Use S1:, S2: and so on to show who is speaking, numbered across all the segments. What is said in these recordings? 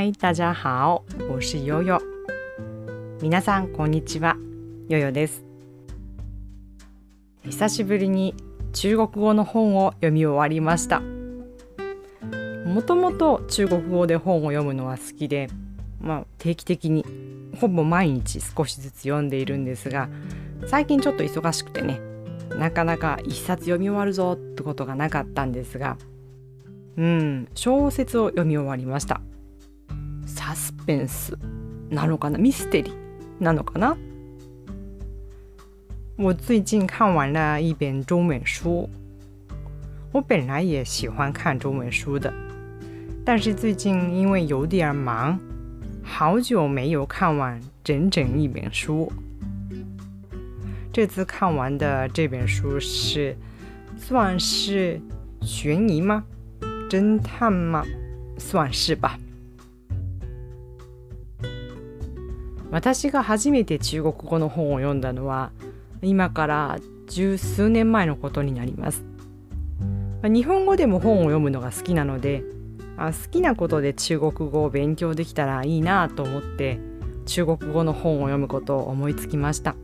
S1: 嗨，大家好，我是悠悠。皆さんこんにちは、悠悠です。久しぶりに中国語の本を読み終わりました。もともと中国語で本を読むのは好きで、まあ、定期的にほぼ毎日少しずつ読んでいるんですが最近ちょっと忙しくてねなかなか一冊読み終わるぞってことがなかったんですがうん小説を読み終わりましたサスペンスなのかなミステリーなのかな我最近看完了一本中文书。我本来也喜欢看中文书的，但是最近因为有点忙，好久没有看完整整一本书。这次看完的这本书是算是悬疑吗？侦探吗？算是吧。 私が初めて中国語の本を読んだのは今から十数年前のことになります。日本語でも本を読むのが好きなので好きなことで中国語を勉強できたらいいなと思って中国語の本を読むことを思いつきました。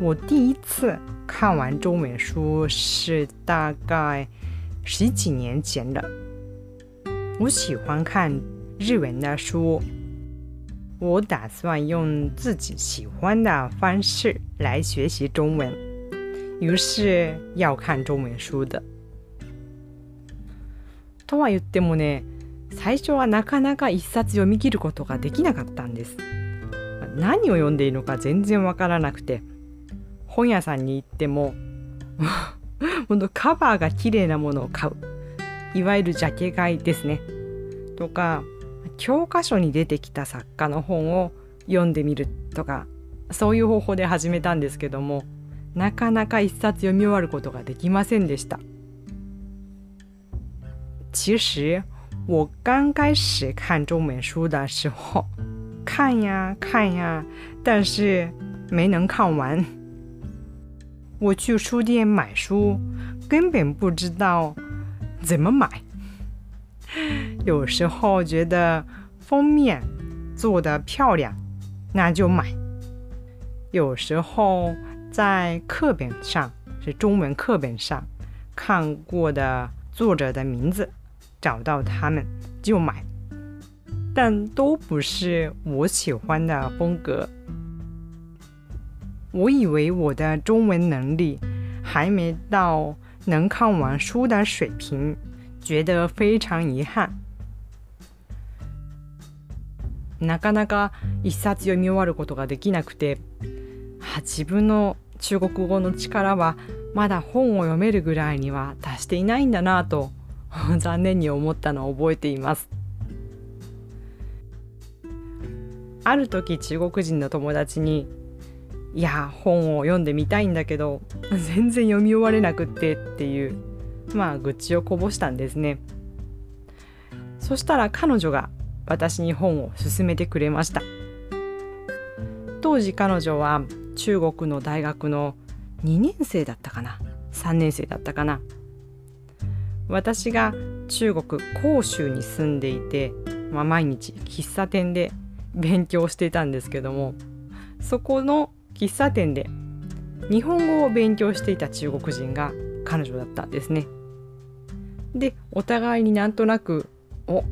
S1: 我第一次看完中文书是大概十几年前了。我喜欢看日文的书。我打算用自己喜欢的方式来学习中文，于是要看中文書的。とは言ってもね、最初はなかなか一冊読み切ることができなかったんです。何を読んでいいのか全然わからなくて、本屋さんに行っても、本当カバーが綺麗なものを買う。いわゆるジャケ買いですね。とか、教科書に出てきた作家の本を読んでみるとかそういう方法で始めたんですけどもなかなか一冊読み終わることができませんでした。其实我刚开始看中文书的时候，看呀看呀，但是没能看完。我去书店买书，根本不知道怎么买。有时候觉得封面做的漂亮，那就买；有时候在课本上是中文课本上看过的作者的名字，找到他们就买，但都不是我喜欢的风格。我以为我的中文能力还没到能看完书的水平。觉得非常遗憾。なかなか一冊読み終わることができなくて自分の中国語の力はまだ本を読めるぐらいには達していないんだなと残念に思ったのを覚えています。ある時中国人の友達に「いや本を読んでみたいんだけど全然読み終われなくって」っていうまあ愚痴をこぼしたんですねそしたら彼女が私に本を勧めてくれました。当時彼女は中国の大学の2年生だったかな。3年生だったかな。私が中国広州に住んでいて、まあ、毎日喫茶店で勉強していたんですけどもそこの喫茶店で日本語を勉強していた中国人が彼女だったんですね。でお互いになんとなくお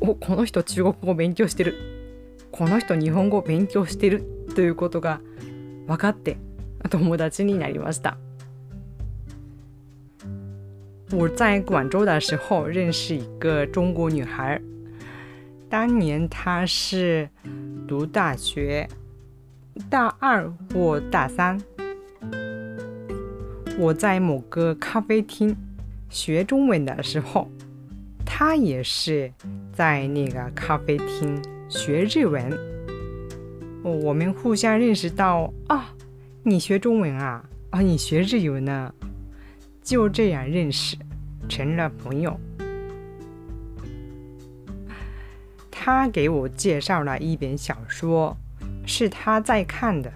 S1: おこの人中国語勉強してるこの人日本語勉強してるということが分かって友達になりました。我在广州的时候认识一个中国女孩，当年她是读大学大二或大三，我在某个咖啡厅。学中文的时候，他也是在那个咖啡厅学日文。我们互相认识到啊，你学中文啊，啊，你学日文呢，就这样认识，成了朋友。他给我介绍了一本小说，是他在看的，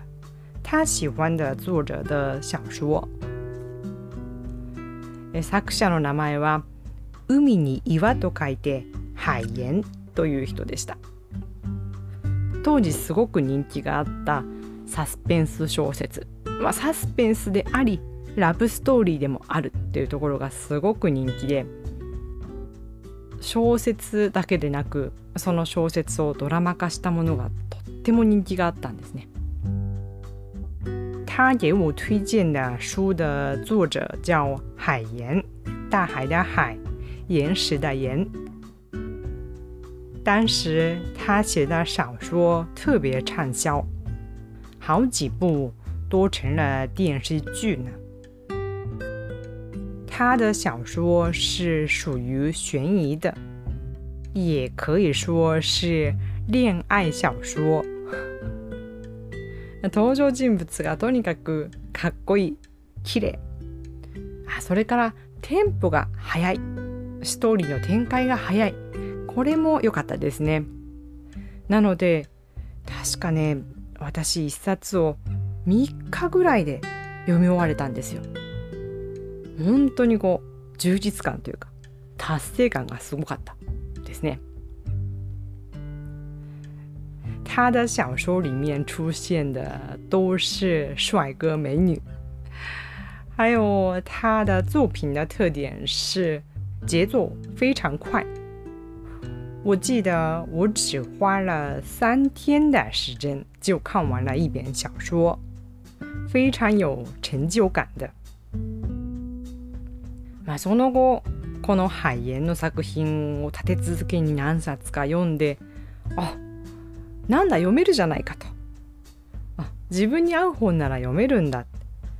S1: 他喜欢的作者的小说。作者の名前は海に岩と書いて海岩という人でした。当時すごく人気があったサスペンス小説、まあ、サスペンスでありラブストーリーでもあるっていうところがすごく人気で小説だけでなくその小説をドラマ化したものがとっても人気があったんですね。他给我推荐的书的作者叫海岩，大海的海，岩石的岩。当时他写的小说特别畅销，好几部都成了电视剧呢。他的小说是属于悬疑的，也可以说是恋爱小说。登場人物がとにかくかっこいい綺麗あそれからテンポが速い ストーリーの展開が速い。これも良かったですね。なので確かね私一冊を3日ぐらいで読み終われたんですよ。本当にこう充実感というか達成感がすごかったですね。他的小说里面出现的都是帅哥美女，还有他的作品的特点是节奏非常快。我记得我只花了三天的时间就看完了一本小说，非常有成就感的。まあその後この肺炎の作品を立て続けに何冊か読んで、あなんだ読めるじゃないかとあ自分に合う本なら読めるんだ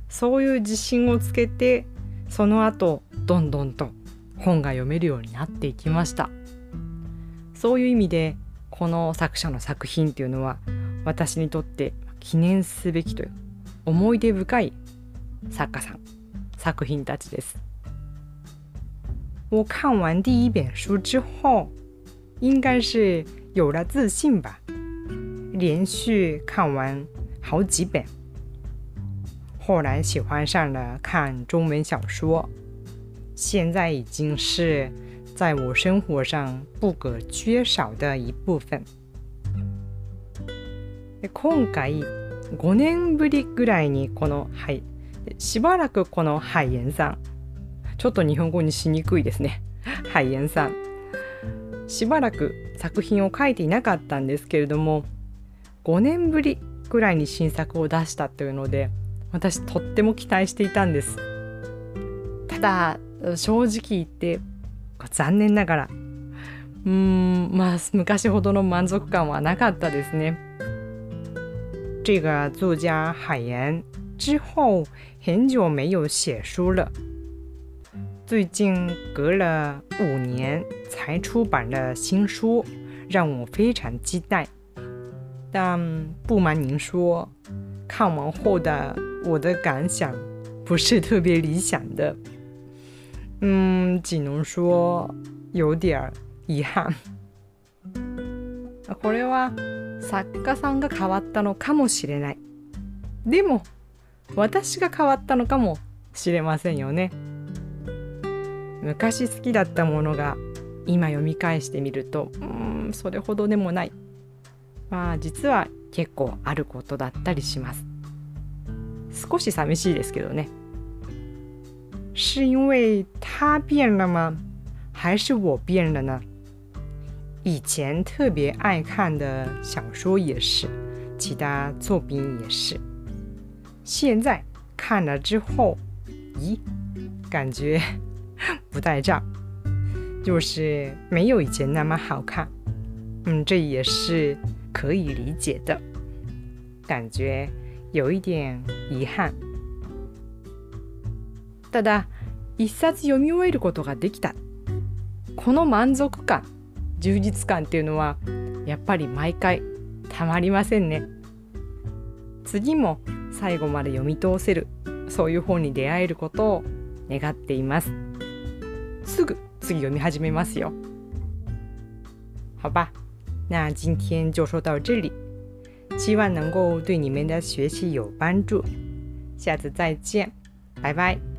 S1: そういう自信をつけてその後どんどんと本が読めるようになっていきました。そういう意味でこの作者の作品っていうのは私にとって記念すべきという思い出深い作家さん作品たちです。我看完第一本书之后，应该是有了自信吧。连续看完好几本，后来喜欢上了看中文小说，现在已经是在我生活上不可缺少的一部分。で今回5年ぶりぐらいにこのはいしばらくこのハイエンさんちょっと日本語にしにくいですね。ハイエンさん。しばらく作品を書いていなかったんですけれども5年ぶりぐらいに新作を出したというので私とっても期待していたんです。ただ正直言って残念ながらうーんまあ昔ほどの満足感はなかったですね这个作家海岩之后很久没有写书了最近隔了五年才出版了新书让我非常期待但不瞒您说，看完后的我的感想不是特别理想的， 嗯，只能说有点遺憾。これは作家さんが変わったのかもしれない。でも私が変わったのかもしれませんよね。昔好きだったものが今読み返してみると、うん、それほどでもない。まあ実は結構あることだったりします少し寂しいですけどね是因为他变了吗？还是我变了呢？以前特别爱看的小说也是其他作品也是。现在看了之后咦感觉 不太这就是没有以前那么好看。嗯这也是可以理解的，感觉有一点遗憾。ただ一冊読み終えることができた。この満足感充実感っていうのはやっぱり毎回たまりませんね。次も最後まで読み通せるそういう本に出会えることを願っています。すぐ次読み始めますよ。好吧。那今天就说到这里，希望能够对你们的学习有帮助。下次再见，拜拜。